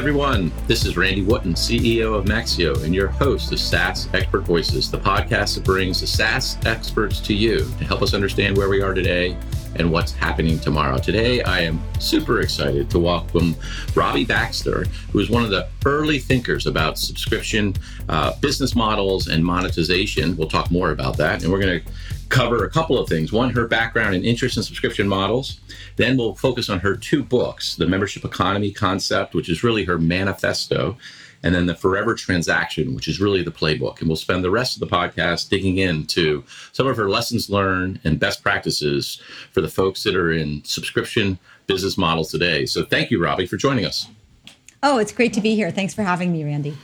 everyone. This is Randy Wootton, CEO of Maxio, and your host of SaaS Expert Voices, the podcast that brings the SaaS experts to you to help us understand where we are today and what's happening tomorrow. Today, I am super excited to welcome Robbie Baxter, who is one of the early thinkers about subscription uh, business models and monetization. We'll talk more about that, and we're going to cover a couple of things. One, her background and interest in subscription models. Then we'll focus on her two books, The Membership Economy Concept, which is really her manifesto, and then The Forever Transaction, which is really the playbook. And we'll spend the rest of the podcast digging into some of her lessons learned and best practices for the folks that are in subscription business models today. So thank you, Robbie, for joining us. Oh, it's great to be here. Thanks for having me, Randy.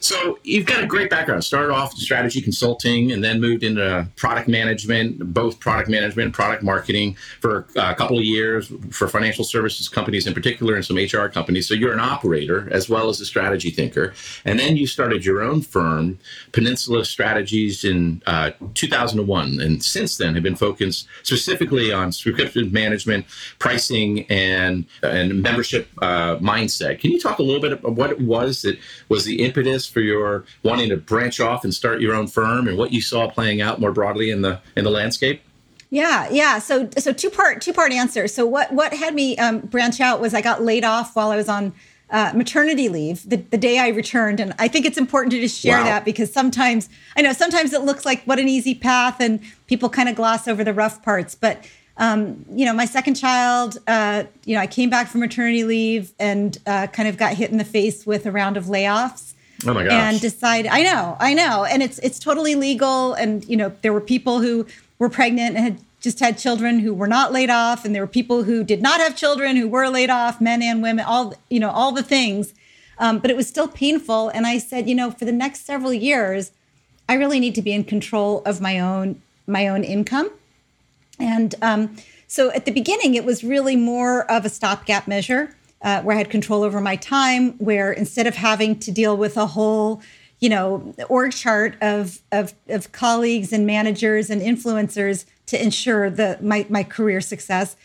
So you've got a great background. Started off in strategy consulting and then moved into product management, both product management and product marketing for a couple of years for financial services companies in particular and some HR companies. So you're an operator as well as a strategy thinker. And then you started your own firm, Peninsula Strategies, in uh, 2001. And since then have been focused specifically on subscription management, pricing, and, and membership uh, mindset. Can you talk a little bit about what it was that was the impetus for your wanting to branch off and start your own firm and what you saw playing out more broadly in the in the landscape? Yeah, yeah. So so two part two part answer. So what what had me um, branch out was I got laid off while I was on uh, maternity leave the, the day I returned, and I think it's important to just share wow. that because sometimes I know sometimes it looks like what an easy path, and people kind of gloss over the rough parts, but. Um, you know, my second child, uh, you know, I came back from maternity leave and uh, kind of got hit in the face with a round of layoffs. Oh my gosh. And decide I know, I know. And it's it's totally legal. And you know, there were people who were pregnant and had just had children who were not laid off, and there were people who did not have children who were laid off, men and women, all you know, all the things. Um, but it was still painful. And I said, you know, for the next several years, I really need to be in control of my own my own income. And um, so at the beginning, it was really more of a stopgap measure uh, where I had control over my time, where instead of having to deal with a whole, you know, org chart of of, of colleagues and managers and influencers to ensure the my my career success,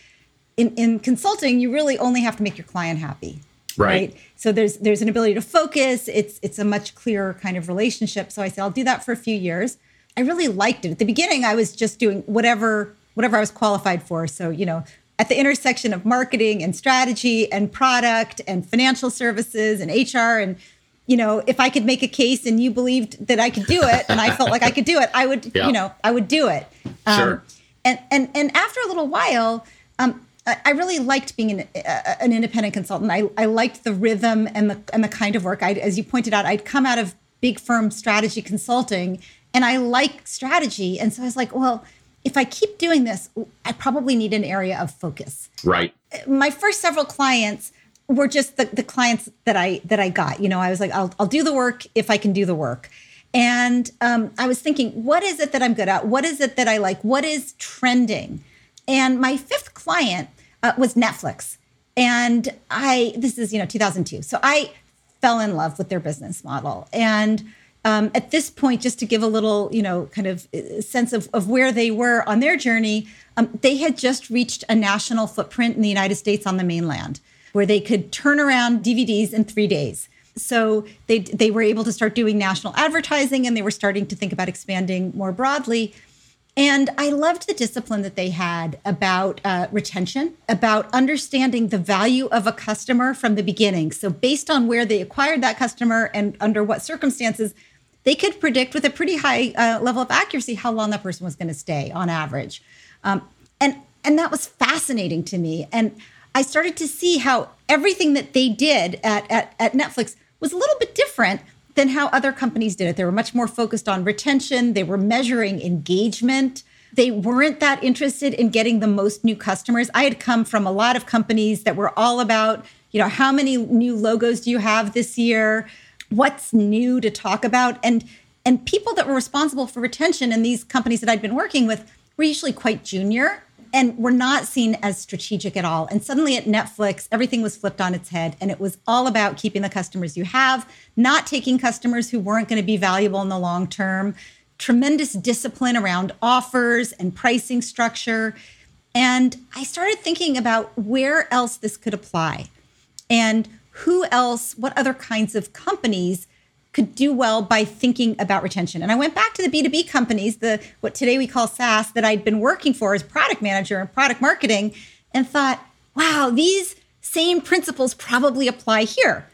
in in consulting, you really only have to make your client happy. Right. right. So there's there's an ability to focus. It's it's a much clearer kind of relationship. So I said I'll do that for a few years. I really liked it. At the beginning, I was just doing whatever whatever I was qualified for. So you know, at the intersection of marketing and strategy and product and financial services and HR and you know if I could make a case and you believed that I could do it and I felt like I could do it I would yeah. you know I would do it um, sure and and and after a little while um, I really liked being an, uh, an independent consultant. I, I liked the rhythm and the and the kind of work. I, as you pointed out, I'd come out of big firm strategy consulting, and I like strategy. And so I was like, well, if I keep doing this, I probably need an area of focus. Right. My first several clients were just the, the clients that I that I got. You know, I was like, I'll I'll do the work if I can do the work. And um, I was thinking, what is it that I'm good at? What is it that I like? What is trending? And my fifth client uh, was Netflix. And I, this is, you know, 2002. So I fell in love with their business model. And um, at this point, just to give a little, you know, kind of uh, sense of, of where they were on their journey, um, they had just reached a national footprint in the United States on the mainland, where they could turn around DVDs in three days. So they they were able to start doing national advertising, and they were starting to think about expanding more broadly. And I loved the discipline that they had about uh, retention, about understanding the value of a customer from the beginning. So, based on where they acquired that customer and under what circumstances, they could predict with a pretty high uh, level of accuracy how long that person was going to stay on average. Um, and and that was fascinating to me. And I started to see how everything that they did at, at, at Netflix was a little bit different than how other companies did it. They were much more focused on retention, they were measuring engagement. They weren't that interested in getting the most new customers. I had come from a lot of companies that were all about, you know, how many new logos do you have this year? What's new to talk about and and people that were responsible for retention in these companies that I'd been working with were usually quite junior and were not seen as strategic at all. And suddenly at Netflix, everything was flipped on its head. And it was all about keeping the customers you have, not taking customers who weren't going to be valuable in the long term, tremendous discipline around offers and pricing structure. And I started thinking about where else this could apply. And who else, what other kinds of companies could do well by thinking about retention. And I went back to the B2B companies, the what today we call SaaS that I'd been working for as product manager and product marketing and thought, wow, these same principles probably apply here.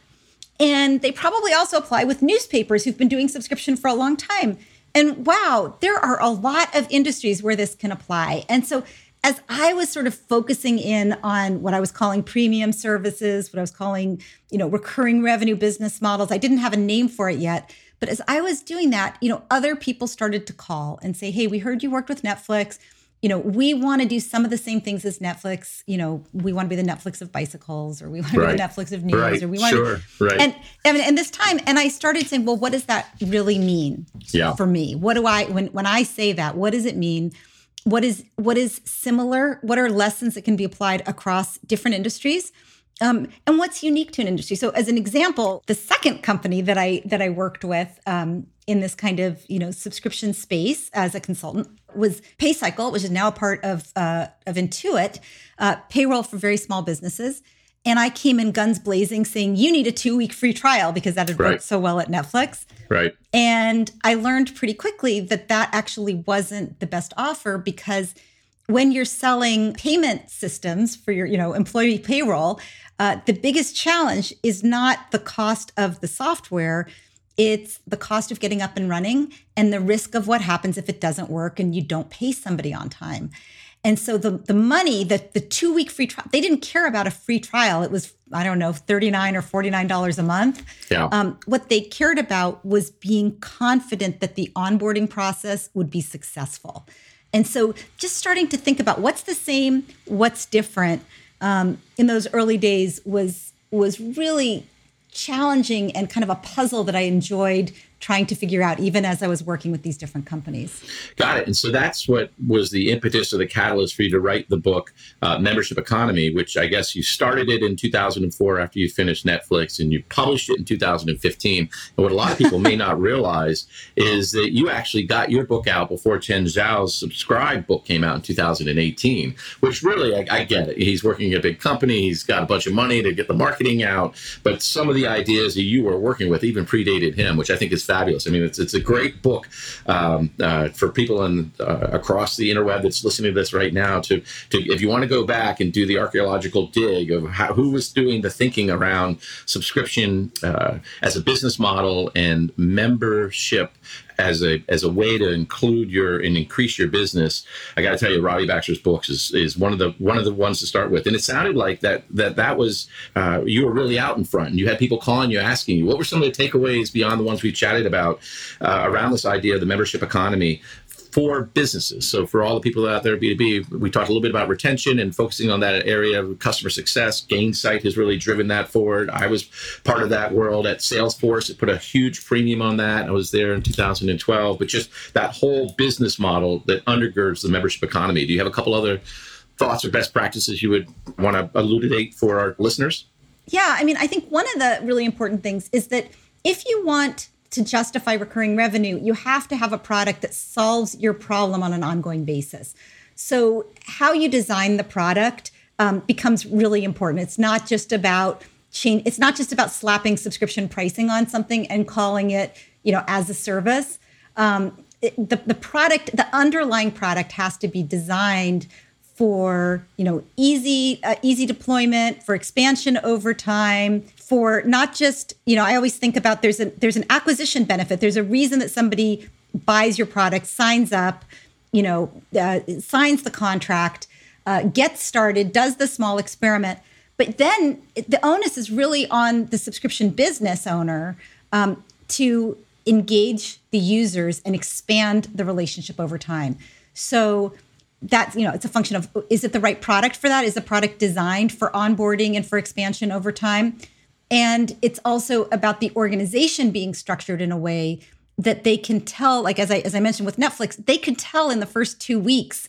And they probably also apply with newspapers who've been doing subscription for a long time. And wow, there are a lot of industries where this can apply. And so as I was sort of focusing in on what I was calling premium services, what I was calling, you know, recurring revenue business models, I didn't have a name for it yet. But as I was doing that, you know, other people started to call and say, "Hey, we heard you worked with Netflix. You know, we want to do some of the same things as Netflix. You know, we want to be the Netflix of bicycles, or we want to right. be the Netflix of news, right. or we want sure. to." Right. And, and and this time, and I started saying, "Well, what does that really mean yeah. for me? What do I when when I say that? What does it mean?" What is what is similar what are lessons that can be applied across different industries um, and what's unique to an industry. So as an example the second company that i that i worked with um, in this kind of you know subscription space as a consultant was paycycle which is now a part of uh, of intuit uh, payroll for very small businesses and I came in guns blazing saying, you need a two week free trial because that had right. worked so well at Netflix. Right. And I learned pretty quickly that that actually wasn't the best offer because when you're selling payment systems for your, you know, employee payroll, uh, the biggest challenge is not the cost of the software. It's the cost of getting up and running and the risk of what happens if it doesn't work and you don't pay somebody on time. And so the the money, that the two week free trial, they didn't care about a free trial. It was I don't know thirty nine or forty nine dollars a month. Yeah. Um, what they cared about was being confident that the onboarding process would be successful. And so just starting to think about what's the same, what's different um, in those early days was was really challenging and kind of a puzzle that I enjoyed trying to figure out even as I was working with these different companies. Got it. And so that's what was the impetus or the catalyst for you to write the book, uh, Membership Economy, which I guess you started it in 2004 after you finished Netflix and you published it in 2015. And what a lot of people may not realize is that you actually got your book out before Tien Tzuo's Subscribe book came out in 2018, which really, I, I get it. He's working at a big company, he's got a bunch of money to get the marketing out. But some of the ideas that you were working with even predated him, which I think is fabulous. I mean, it's it's a great book um, uh, for people in, uh, across the interweb that's listening to this right now. To to if you want to go back and do the archaeological dig of how, who was doing the thinking around subscription uh, as a business model and membership as a as a way to include your and increase your business. I got to tell you, Robbie Baxter's books is, is one of the one of the ones to start with. And it sounded like that that that was uh, you were really out in front, and you had people calling you, asking you, what were some of the takeaways beyond the ones we chatted about uh, around this idea of the membership economy for businesses. So for all the people out there, B2B, we talked a little bit about retention and focusing on that area of customer success. Gainsight has really driven that forward. I was part of that world at Salesforce. It put a huge premium on that. I was there in 2012, but just that whole business model that undergirds the membership economy. Do you have a couple other thoughts or best practices you would want to elucidate for our listeners? Yeah, I mean, I think one of the really important things is that if you want to justify recurring revenue, you have to have a product that solves your problem on an ongoing basis. So, how you design the product um, becomes really important. It's not just about change. It's not just about slapping subscription pricing on something and calling it, you know, as a service. Um, it, the the product, the underlying product, has to be designed for you know easy uh, easy deployment for expansion over time for not just you know i always think about there's a there's an acquisition benefit. There's a reason that somebody buys your product signs up you know uh, signs the contract uh, gets started does the small experiment. But then the onus is really on the subscription business owner um, to engage the users and expand the relationship over time. So that's you know it's a function of is it the right product for that? Is the product designed for onboarding and for expansion over time? And it's also about the organization being structured in a way that they can tell like as i as i mentioned with netflix they could tell in the first two weeks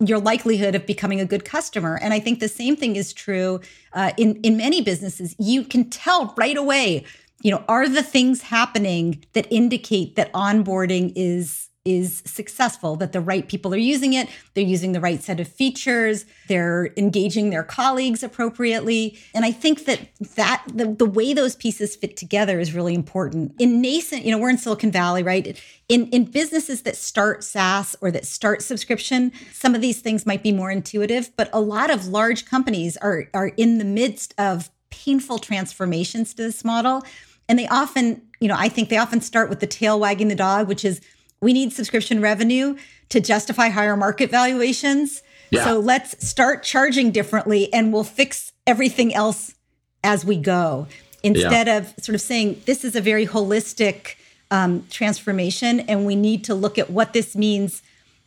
your likelihood of becoming a good customer. And i think the same thing is true uh, in in many businesses. You can tell right away you know are the things happening that indicate that onboarding is is successful, that the right people are using it, they're using the right set of features, they're engaging their colleagues appropriately. And I think that that the, the way those pieces fit together is really important. In nascent, you know, we're in Silicon Valley, right? In in businesses that start SaaS or that start subscription, some of these things might be more intuitive, but a lot of large companies are are in the midst of painful transformations to this model. And they often, you know, I think they often start with the tail wagging the dog, which is we need subscription revenue to justify higher market valuations. Yeah. So let's start charging differently and we'll fix everything else as we go instead yeah. of sort of saying this is a very holistic um, transformation and we need to look at what this means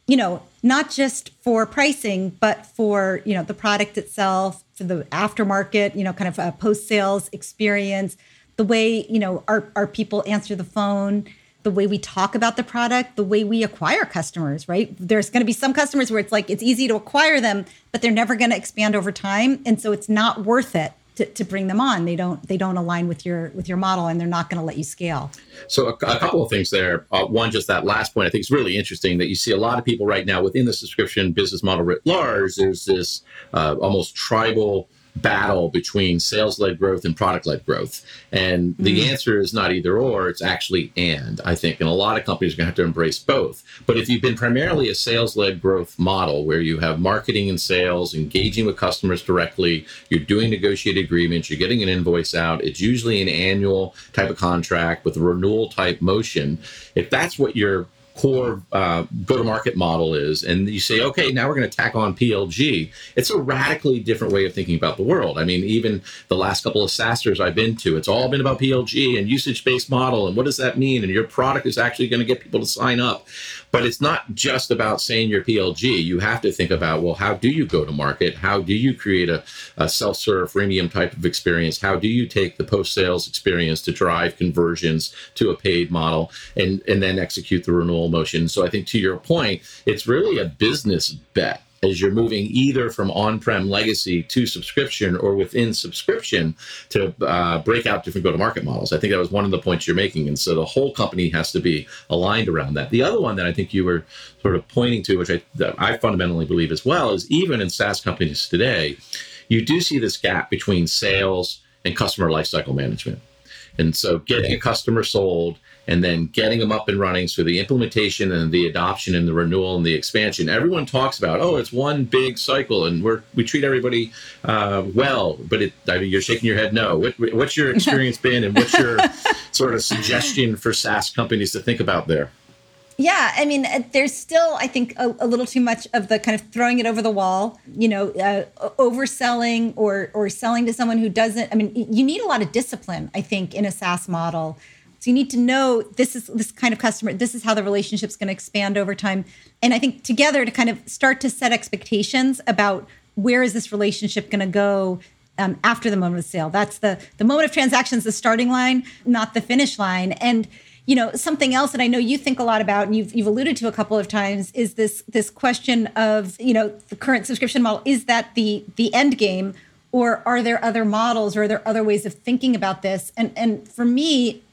you know not just for pricing but for you know the product itself for the aftermarket you know kind of a post sales experience the way you know our, our people answer the phone the way we talk about the product, the way we acquire customers, right? There's going to be some customers where it's like it's easy to acquire them, but they're never going to expand over time, and so it's not worth it to, to bring them on. They don't they don't align with your with your model, and they're not going to let you scale. So a, a couple of things there. Uh, one, just that last point, I think is really interesting that you see a lot of people right now within the subscription business model writ large. There's this uh, almost tribal battle between sales led growth and product led growth. And the mm. answer is not either or, it's actually and, I think. And a lot of companies are going to have to embrace both. But if you've been primarily a sales led growth model where you have marketing and sales, engaging with customers directly, you're doing negotiated agreements, you're getting an invoice out, it's usually an annual type of contract with a renewal type motion. If that's what you're core uh, go to market model is, and you say, okay, now we're going to tack on PLG, it's a radically different way of thinking about the world. I mean, even the last couple of SaaStrs I've been to, it's all been about PLG and usage based model, and what does that mean? And your product is actually going to get people to sign up. But it's not just about saying your PLG. You have to think about, well, how do you go to market? How do you create a, a self serve freemium type of experience? How do you take the post sales experience to drive conversions to a paid model and, and then execute the renewal motion? So I think to your point, it's really a business bet as you're moving either from on-prem legacy to subscription or within subscription to uh, break out different go-to-market models. I think that was one of the points you're making, and so the whole company has to be aligned around that. The other one that I think you were sort of pointing to, which I, I fundamentally believe as well, is even in SaaS companies today, you do see this gap between sales and customer lifecycle management. And so getting a customer sold and then getting them up and running. So the implementation and the adoption and the renewal and the expansion. Everyone talks about, oh, it's one big cycle, and we're we treat everybody uh, well. But it, I mean, you're shaking your head no. What, what's your experience been, and what's your sort of suggestion for SaaS companies to think about there? Yeah, I mean, uh, there's still, I think, a, a, little too much of the kind of throwing it over the wall, you know, uh, overselling or or selling to someone who doesn't. I mean, you need a lot of discipline, I think, in a SaaS model you need to know this is this kind of customer, this is how the relationship's going to expand over time. And I think together to kind of start to set expectations about where is this relationship going to go um, after the moment of sale. That's the the moment of transactions, the starting line, not the finish line. And you know something else that I know you think a lot about, and you've you've alluded to a couple of times, is this this question of you know the current subscription model. Is that the the end game, or are there other models, or are there other ways of thinking about this? And and for me,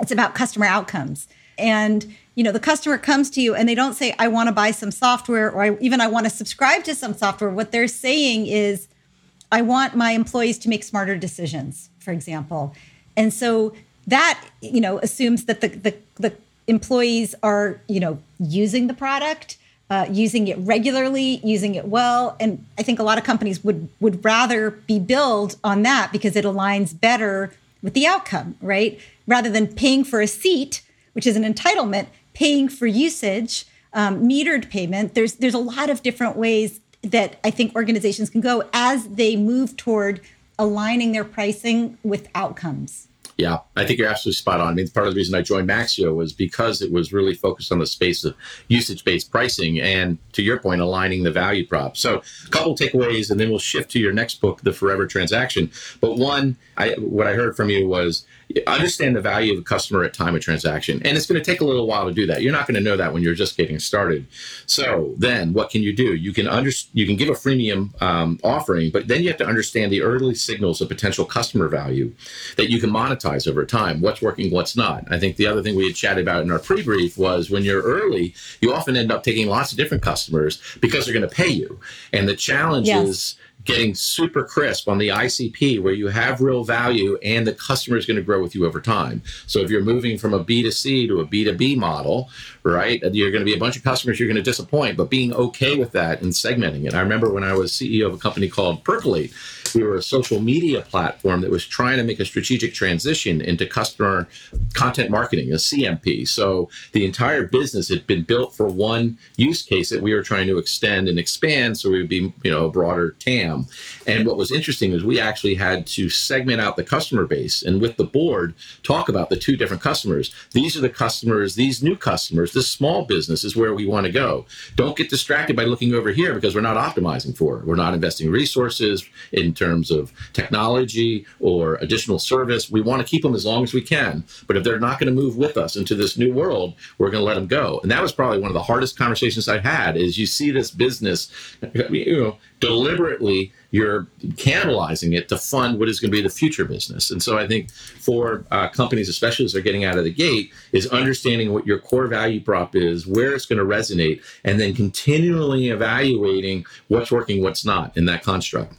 it's about customer outcomes. And you know, the customer comes to you and they don't say, I want to buy some software or I, even I want to subscribe to some software. What they're saying is, I want my employees to make smarter decisions, for example. And so that, you know, assumes that the, the, the employees are, you know, using the product, uh, using it regularly, using it well. And I think a lot of companies would would rather be billed on that because it aligns better with the outcome, right? Rather than paying for a seat, which is an entitlement, paying for usage, um, metered payment. There's there's a lot of different ways that I think organizations can go as they move toward aligning their pricing with outcomes. Yeah, I think you're absolutely spot on. I mean, part of the reason I joined Maxio was because it was really focused on the space of usage based pricing and, to your point, aligning the value prop. So, a couple takeaways, and then we'll shift to your next book, The Forever Transaction. But one, I, what I heard from you was understand the value of the customer at time of transaction. And it's going to take a little while to do that. You're not going to know that when you're just getting started. So then what can you do? You can under, you can give a freemium um, offering, but then you have to understand the early signals of potential customer value that you can monetize monetize over time. What's working, what's not. I think the other thing we had chatted about in our pre-brief was when you're early, you often end up taking lots of different customers because they're going to pay you. And the challenge yes. is getting super crisp on the ICP where you have real value and the customer is going to grow with you over time. So if you're moving from a B2C to a B2B model, right, you're going to be a bunch of customers you're going to disappoint, but being okay with that and segmenting it. I remember when I was CEO of a company called Percolate, we were a social media platform that was trying to make a strategic transition into customer content marketing, a CMP. So the entire business had been built for one use case that we were trying to extend and expand so we would be, you know, a broader TAM. And what was interesting is we actually had to segment out the customer base and with the board talk about the two different customers. These are the customers, these new customers, this small business is where we want to go. Don't get distracted by looking over here because we're not optimizing for it. We're not investing resources in terms of technology or additional service. We want to keep them as long as we can. But if they're not going to move with us into this new world, we're going to let them go. And that was probably one of the hardest conversations I had is you see this business, you know, deliberately you're cannibalizing it to fund what is going to be the future business. And so I think for uh, companies, especially as they're getting out of the gate, is understanding what your core value prop is, where it's going to resonate, and then continually evaluating what's working, what's not in that construct.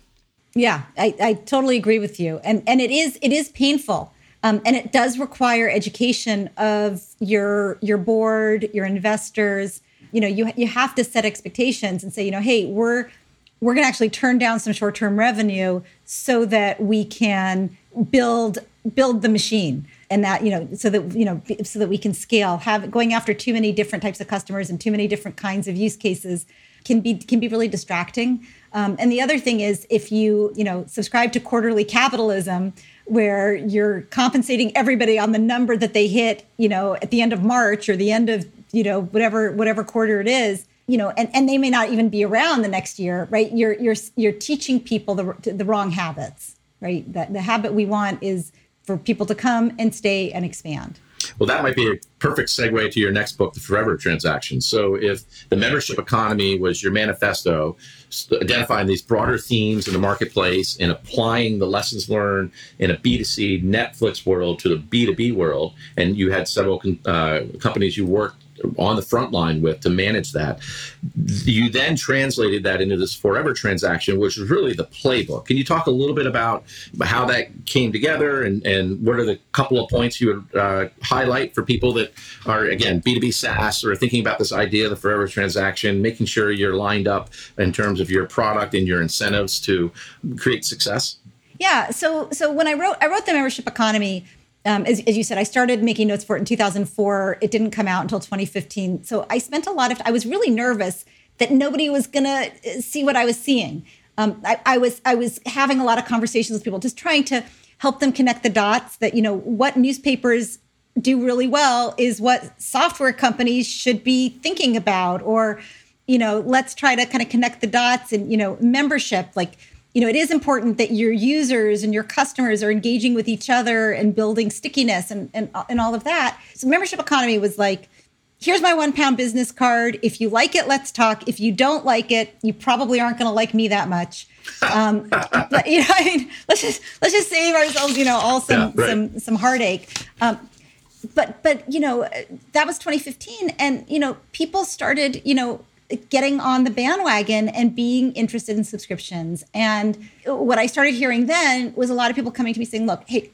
Yeah, I, I totally agree with you. And and it is it is painful. Um, and it does require education of your your board, your investors. You know, you you have to set expectations and say, you know, hey, we're we're going to actually turn down some short-term revenue so that we can build build the machine and that you know so that you know so that we can scale have going after too many different types of customers and too many different kinds of use cases can be can be really distracting um, and the other thing is if you, you know, subscribe to quarterly capitalism, where you're compensating everybody on the number that they hit, you know, at the end of March or the end of, you know, whatever whatever quarter it is, you know, and, and they may not even be around the next year, right? You're you're you're teaching people the the wrong habits, right? That the habit we want is for people to come and stay and expand. Well, that might be a perfect segue to your next book, The Forever Transaction. So, if the membership economy was your manifesto, identifying these broader themes in the marketplace and applying the lessons learned in a B2C Netflix world to the B2B world, and you had several uh, companies you worked on the front line with to manage that. You then translated that into this forever transaction, which was really the playbook. Can you talk a little bit about how that came together and, and what are the couple of points you would uh, highlight for people that are, again, B2B SaaS or thinking about this idea of the forever transaction, making sure you're lined up in terms of your product and your incentives to create success? Yeah. So so when I wrote I wrote the membership economy um, as, as, you said, I started making notes for it in 2004. It didn't come out until 2015. So I spent a lot of, I was really nervous that nobody was going to uh, see what I was seeing. Um, I, I, was, I was having a lot of conversations with people, just trying to help them connect the dots that, you know, what newspapers do really well is what software companies should be thinking about, or, you know, let's try to kind of connect the dots and, you know, membership, like, you know, it is important that your users and your customers are engaging with each other and building stickiness and, and, and all of that. So membership economy was like, here's my one pound business card. If you like it, let's talk. If you don't like it, you probably aren't going to like me that much. Um, but you know, I mean, let's just let's just save ourselves, you know, all some yeah, right. some some heartache. Um, but but you know, that was 2015, and you know, people started, you know, getting on the bandwagon and being interested in subscriptions. And what I started hearing then was a lot of people coming to me saying, look, hey,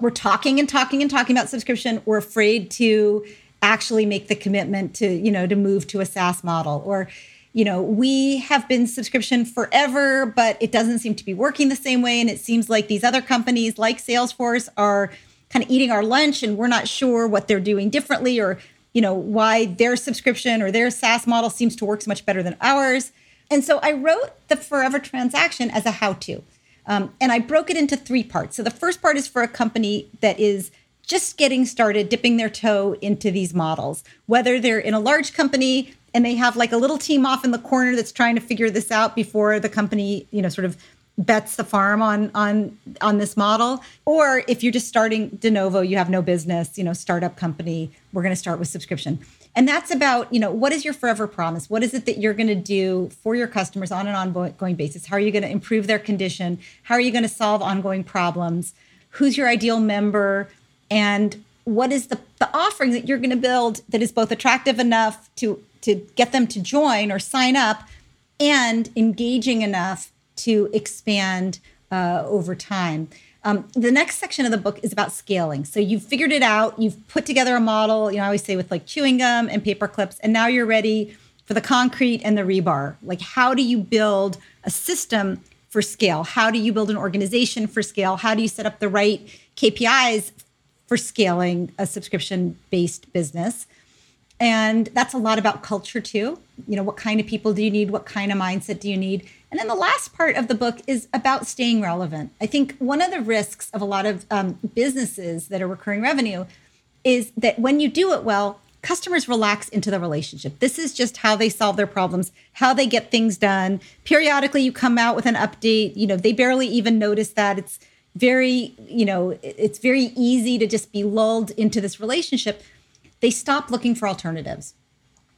we're talking and talking and talking about subscription. We're afraid to actually make the commitment to, you know, to move to a SaaS model or, you know, we have been subscription forever, but it doesn't seem to be working the same way. And it seems like these other companies like Salesforce are kind of eating our lunch and we're not sure what they're doing differently or you know, why their subscription or their SaaS model seems to work so much better than ours. And so I wrote the Forever Transaction as a how to. Um, and I broke it into three parts. So the first part is for a company that is just getting started, dipping their toe into these models, whether they're in a large company and they have like a little team off in the corner that's trying to figure this out before the company, you know, sort of bets the farm on on on this model. Or if you're just starting de novo you have no business you know startup company we're going to start with subscription. And that's about you know what is your forever promise? What is it that you're going to do for your customers on an ongoing basis? How are you going to improve their condition? How are you going to solve ongoing problems? Who's your ideal member? And what is the, the offering that you're going to build that is both attractive enough to to get them to join or sign up and engaging enough to expand uh, over time um, the next section of the book is about scaling so you've figured it out you've put together a model you know i always say with like chewing gum and paper clips and now you're ready for the concrete and the rebar like how do you build a system for scale how do you build an organization for scale how do you set up the right kpis for scaling a subscription based business. And that's a lot about culture too. You know, what kind of people do you need? What kind of mindset do you need? And then the last part of the book is about staying relevant. I think one of the risks of a lot of um, businesses that are recurring revenue is that when you do it well, customers relax into the relationship. This is just how they solve their problems, how they get things done. Periodically, you come out with an update. You know, they barely even notice that it's very, you know, it's very easy to just be lulled into this relationship. They stop looking for alternatives.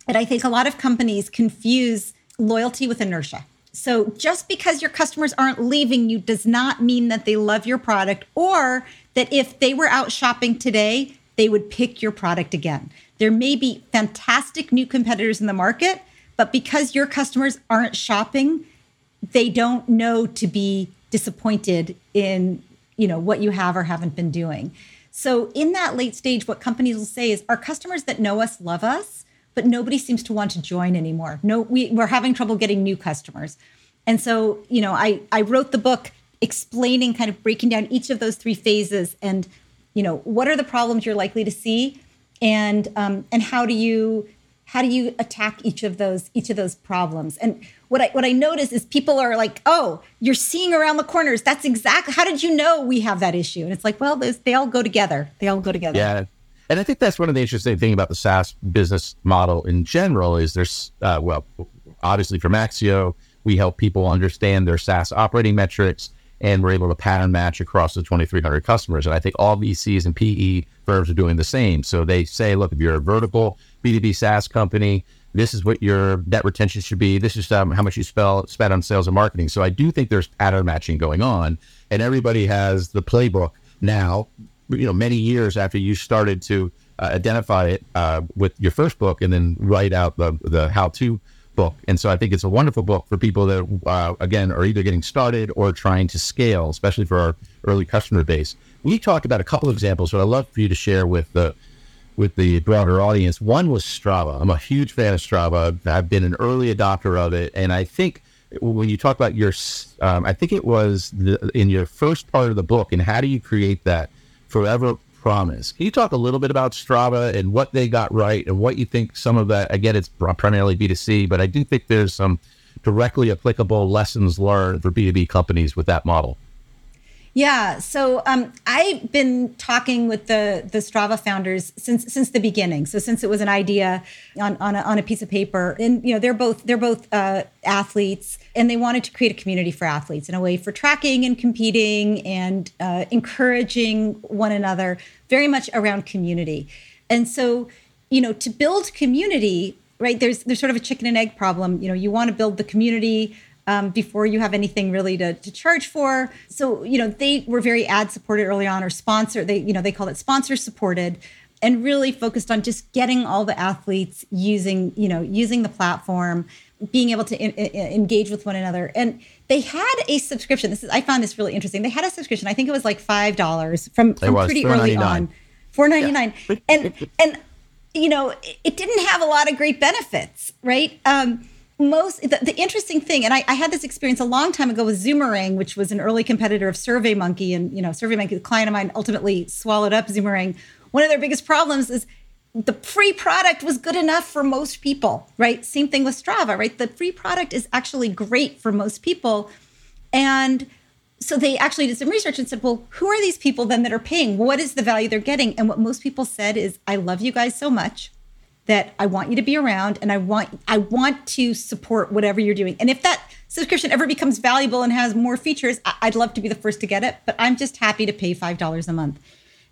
And I think a lot of companies confuse loyalty with inertia. So just because your customers aren't leaving you does not mean that they love your product or that if they were out shopping today, they would pick your product again. There may be fantastic new competitors in the market, but because your customers aren't shopping, they don't know to be disappointed in you know what you have or haven't been doing so in that late stage what companies will say is our customers that know us love us but nobody seems to want to join anymore no we, we're having trouble getting new customers and so you know i i wrote the book explaining kind of breaking down each of those three phases and you know what are the problems you're likely to see and um, and how do you how do you attack each of those each of those problems and what I what I notice is people are like, "Oh, you're seeing around the corners. That's exactly. How did you know we have that issue?" And it's like, well, they all go together. They all go together. Yeah, and I think that's one of the interesting thing about the SaaS business model in general is there's uh, well, obviously for Maxio, we help people understand their SaaS operating metrics, and we're able to pattern match across the 2,300 customers. And I think all VCs and PE firms are doing the same. So they say, look, if you're a vertical B2B SaaS company this is what your net retention should be. This is um, how much you spell, spend on sales and marketing. So I do think there's pattern matching going on, and everybody has the playbook now. You know, many years after you started to uh, identify it uh, with your first book, and then write out the the how to book. And so I think it's a wonderful book for people that uh, again are either getting started or trying to scale, especially for our early customer base. We talked about a couple of examples, but I'd love for you to share with the with the broader audience. One was Strava. I'm a huge fan of Strava. I've been an early adopter of it, and I think when you talk about your, um, I think it was the, in your first part of the book, and how do you create that forever promise? Can you talk a little bit about Strava and what they got right, and what you think some of that? Again, it's primarily B2C, but I do think there's some directly applicable lessons learned for B2B companies with that model. Yeah, so um, I've been talking with the the Strava founders since since the beginning. So since it was an idea on on a, on a piece of paper, and you know they're both they're both uh, athletes, and they wanted to create a community for athletes in a way for tracking and competing and uh, encouraging one another, very much around community. And so, you know, to build community, right? There's there's sort of a chicken and egg problem. You know, you want to build the community um, before you have anything really to, to charge for. So, you know, they were very ad supported early on or sponsor, they, you know, they called it sponsor supported and really focused on just getting all the athletes using, you know, using the platform, being able to in, in, engage with one another. And they had a subscription. This is, I found this really interesting. They had a subscription. I think it was like $5 from, from pretty early on. Four ninety nine, yeah. and and you know it didn't have a lot of great benefits, right? Um, most the, the, interesting thing and I, I, had this experience a long time ago with zoomerang which was an early competitor of surveymonkey and you know surveymonkey the client of mine ultimately swallowed up zoomerang. One of their biggest problems is the free product was good enough for most people right? Same thing with strava right? The free product is actually great for most people. And so they actually did some research and said well who are these people then that are paying? What is the value they're getting? And what most people said is i love you guys so much that I want you to be around and I want I want to support whatever you're doing. And if that subscription ever becomes valuable and has more features, I'd love to be the first to get it, but I'm just happy to pay $5 a month.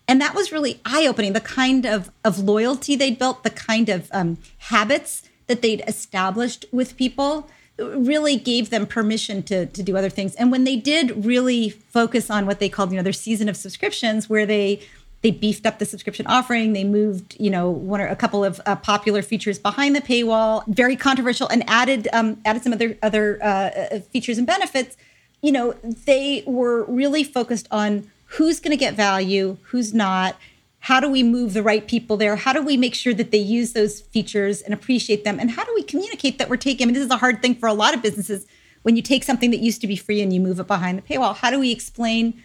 And that was really eye-opening, the kind of of loyalty they'd built, the kind of um, habits that they'd established with people really gave them permission to to do other things. And when they did really focus on what they called, you know, their season of subscriptions, where they they beefed up the subscription offering. They moved, you know, one or a couple of uh, popular features behind the paywall, very controversial, and added um, added some other other uh, uh features and benefits. You know, they were really focused on who's going to get value, who's not. How do we move the right people there? How do we make sure that they use those features and appreciate them? And how do we communicate that we're taking? I mean, this is a hard thing for a lot of businesses when you take something that used to be free and you move it behind the paywall. How do we explain?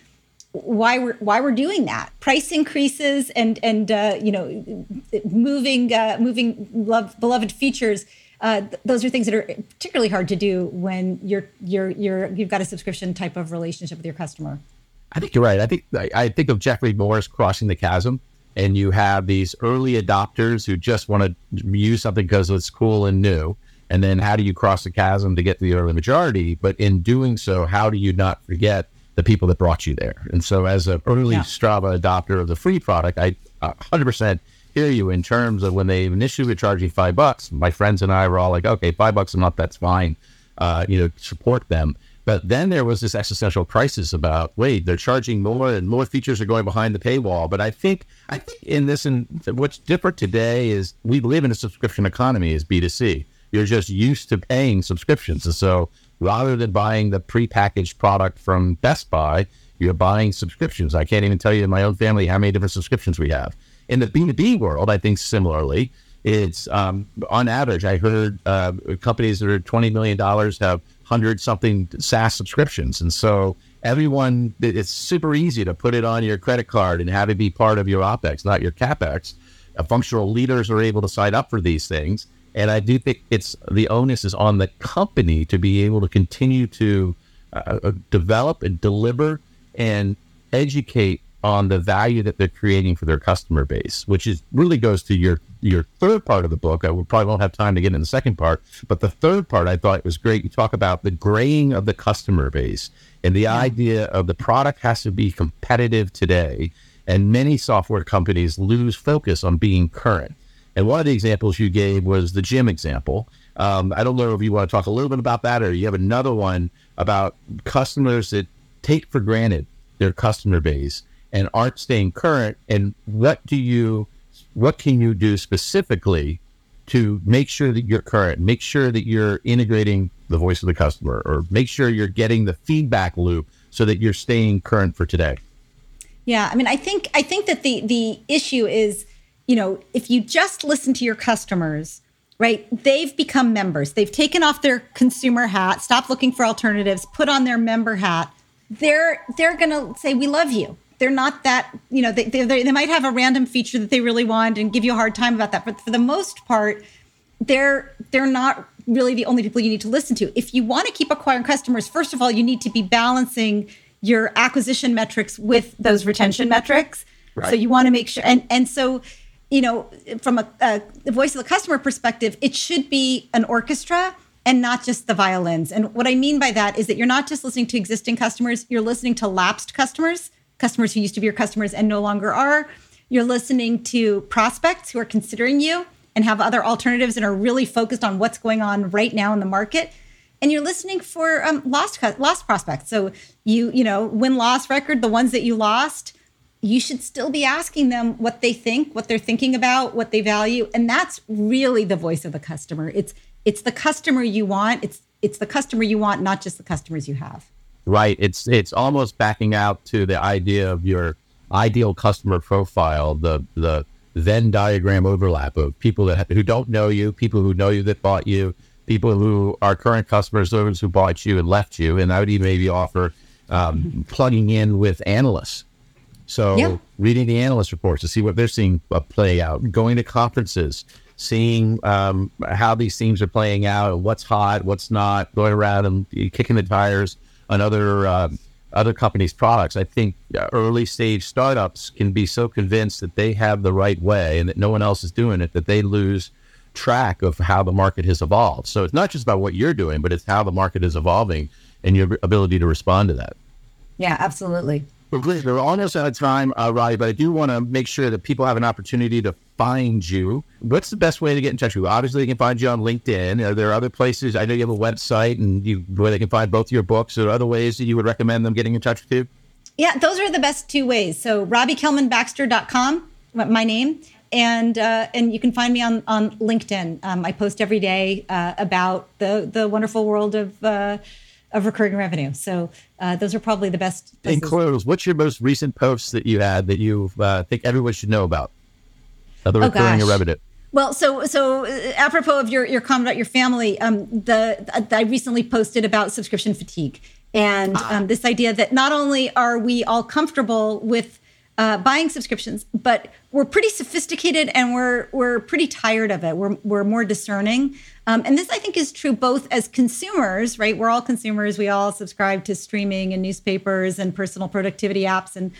Why we're why we're doing that. Price increases and and uh, you know moving uh, moving love, beloved features uh, th- those are things that are particularly hard to do when you're you're you're you've got a subscription type of relationship with your customer. I think you're right. I think i think of Geoffrey moore's crossing the chasm and you have these early adopters who just want to use something because it's cool and new and then how do you cross the chasm to get to the early majority? But in doing so how do you not forget the people that brought you there. And so, as an early yeah. Strava adopter of the free product, I 100% hear you in terms of when they initially were charging five bucks. My friends and I were all like, okay, five bucks a month, that's fine. Uh, you know, support them. But then there was this existential crisis about wait, they're charging more and more features are going behind the paywall. But I think I think in this and what's different today is we live in a subscription economy as B2C. You're just used to paying subscriptions. And so rather than buying the prepackaged product from Best Buy, you're buying subscriptions. I can't even tell you in my own family how many different subscriptions we have. In the B2B world, I think similarly, it's um, on average, I heard uh, companies that are $20 million have 100 something SaaS subscriptions. And so everyone, it's super easy to put it on your credit card and have it be part of your OPEX, not your CAPEX. Uh, functional leaders are able to sign up for these things. And I do think it's the onus is on the company to be able to continue to uh, uh, develop and deliver and educate on the value that they're creating for their customer base, which is really goes to your your third part of the book. I will probably won't have time to get in the second part, but the third part I thought it was great. You talk about the graying of the customer base and the yeah. idea of the product has to be competitive today. And many software companies lose focus on being current. And one of the examples you gave was the gym example. Um, I don't know if you want to talk a little bit about that, or you have another one about customers that take for granted their customer base and aren't staying current. And what do you, what can you do specifically to make sure that you're current, make sure that you're integrating the voice of the customer, or make sure you're getting the feedback loop so that you're staying current for today? Yeah, I mean, I think I think that the the issue is you know, if you just listen to your customers, right, they've become members. They've taken off their consumer hat, stopped looking for alternatives, put on their member hat. They're they're going to say we love you. They're not that, you know, they, they, they might have a random feature that they really want and give you a hard time about that. But for the most part, they're they're not really the only people you need to listen to. If you want to keep acquiring customers, first of all, you need to be balancing your acquisition metrics with those retention metrics. Right. So you want to make sure and and so you know, from a, a the voice of the customer perspective, it should be an orchestra and not just the violins. And what I mean by that is that you're not just listening to existing customers, you're listening to lapsed customers, customers who used to be your customers and no longer are. You're listening to prospects who are considering you and have other alternatives and are really focused on what's going on right now in the market. And you're listening for um, lost lost prospects. So you you know win loss record, the ones that you lost you should still be asking them what they think, what they're thinking about, what they value, and that's really the voice of the customer. It's it's the customer you want. It's it's the customer you want, not just the customers you have. Right. It's it's almost backing out to the idea of your ideal customer profile, the the Venn diagram overlap of people that who don't know you, people who know you that bought you, people who are current customers, those who bought you and left you, and I would even maybe offer um, plugging in with analysts so yeah. reading the analyst reports to see what they're seeing uh, play out, going to conferences, seeing um, how these teams are playing out, what's hot, what's not, going around and kicking the tires on other uh, other companies' products. I think uh, early stage startups can be so convinced that they have the right way and that no one else is doing it that they lose track of how the market has evolved. So it's not just about what you're doing, but it's how the market is evolving and your ability to respond to that. Yeah, absolutely. We're almost out of time, uh, Riley, but I do want to make sure that people have an opportunity to find you, what's the best way to get in touch with you? Obviously, they can find you on LinkedIn. Are there other places? I know you have a website and you, where they can find both your books. Are there other ways that you would recommend them getting in touch with you? Yeah, those are the best two ways. So RobbieKellmanBaxter.com, my name. And uh, and you can find me on on LinkedIn. Um, I post every day uh, about the the wonderful world of uh, of recurring revenue. So uh, those are probably the best. Places. In close, what's your most recent post that you had that you uh, think everyone should know about? The oh, recurring oh, revenue. Well, so so uh, apropos of your your comment about your family, um, the I recently posted about subscription fatigue and ah. um, this idea that not only are we all comfortable with uh, buying subscriptions, but we're pretty sophisticated and we're we're pretty tired of it. We're we're more discerning, um, and this I think is true both as consumers, right? We're all consumers. We all subscribe to streaming and newspapers and personal productivity apps and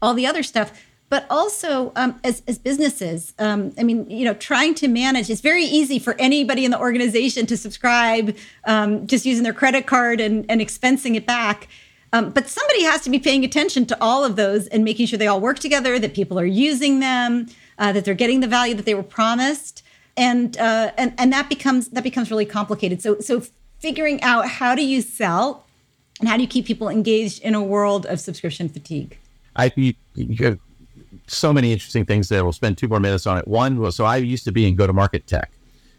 all the other stuff but also um, as, as businesses. Um, I mean, you know, trying to manage, it's very easy for anybody in the organization to subscribe um, just using their credit card and, and expensing it back. Um, but somebody has to be paying attention to all of those and making sure they all work together, that people are using them, uh, that they're getting the value that they were promised. And, uh, and and that becomes that becomes really complicated. So so figuring out how do you sell and how do you keep people engaged in a world of subscription fatigue? I you, you so many interesting things there. We'll spend two more minutes on it. One so I used to be in go to market tech,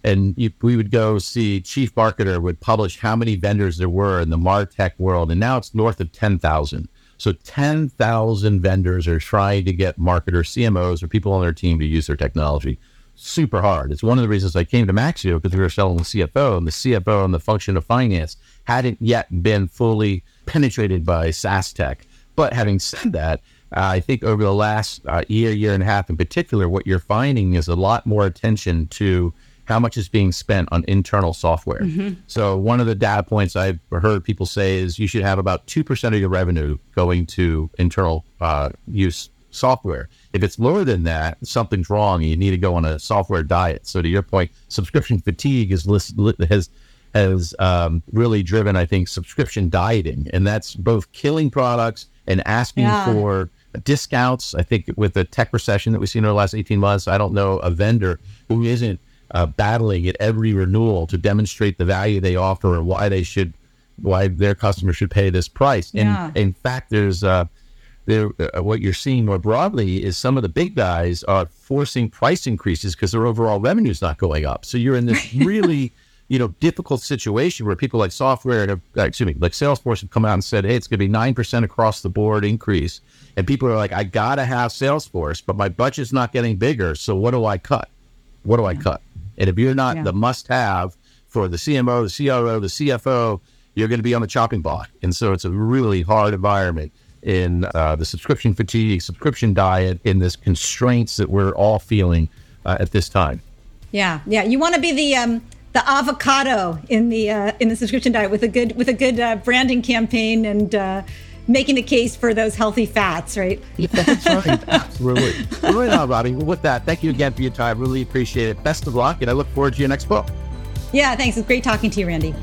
and you, we would go see chief marketer would publish how many vendors there were in the martech world, and now it's north of ten thousand. So ten thousand vendors are trying to get marketers, CMOs, or people on their team to use their technology. Super hard. It's one of the reasons I came to Maxio because we were selling the CFO, and the CFO and the function of finance hadn't yet been fully penetrated by SaaS tech. But having said that, uh, I think over the last uh, year, year and a half in particular, what you're finding is a lot more attention to how much is being spent on internal software. Mm-hmm. So one of the data points I've heard people say is you should have about 2% of your revenue going to internal uh, use software. If it's lower than that, something's wrong. You need to go on a software diet. So to your point, subscription fatigue is list, has has um, really driven, I think, subscription dieting, and that's both killing products and asking yeah. for discounts. I think with the tech recession that we've seen over the last 18 months, I don't know a vendor who isn't uh, battling at every renewal to demonstrate the value they offer and why they should, why their customers should pay this price. Yeah. And in fact, there's uh, there, uh, what you're seeing more broadly is some of the big guys are forcing price increases because their overall revenue is not going up. So you're in this really you know, difficult situation where people like software, uh, excuse me, like Salesforce have come out and said, hey, it's going to be 9% across the board increase. And people are like, I got to have Salesforce, but my budget's not getting bigger. So what do I cut? What do I cut? And if you're not yeah. the must have for the CMO, the CRO, the CFO, you're going to be on the chopping block. And so it's a really hard environment in uh, the subscription fatigue, subscription diet, in this constraints that we're all feeling uh, at this time. Yeah, yeah. You want to be the um, the avocado in the uh, in the subscription diet with a good with a good uh, branding campaign and uh, making the case for those healthy fats, right? That's right. Absolutely. Right on, Robbie. With that, thank you again for your time. Really appreciate it. Best of luck, and I look forward to your next book. Yeah, thanks. It's great talking to you, Randy.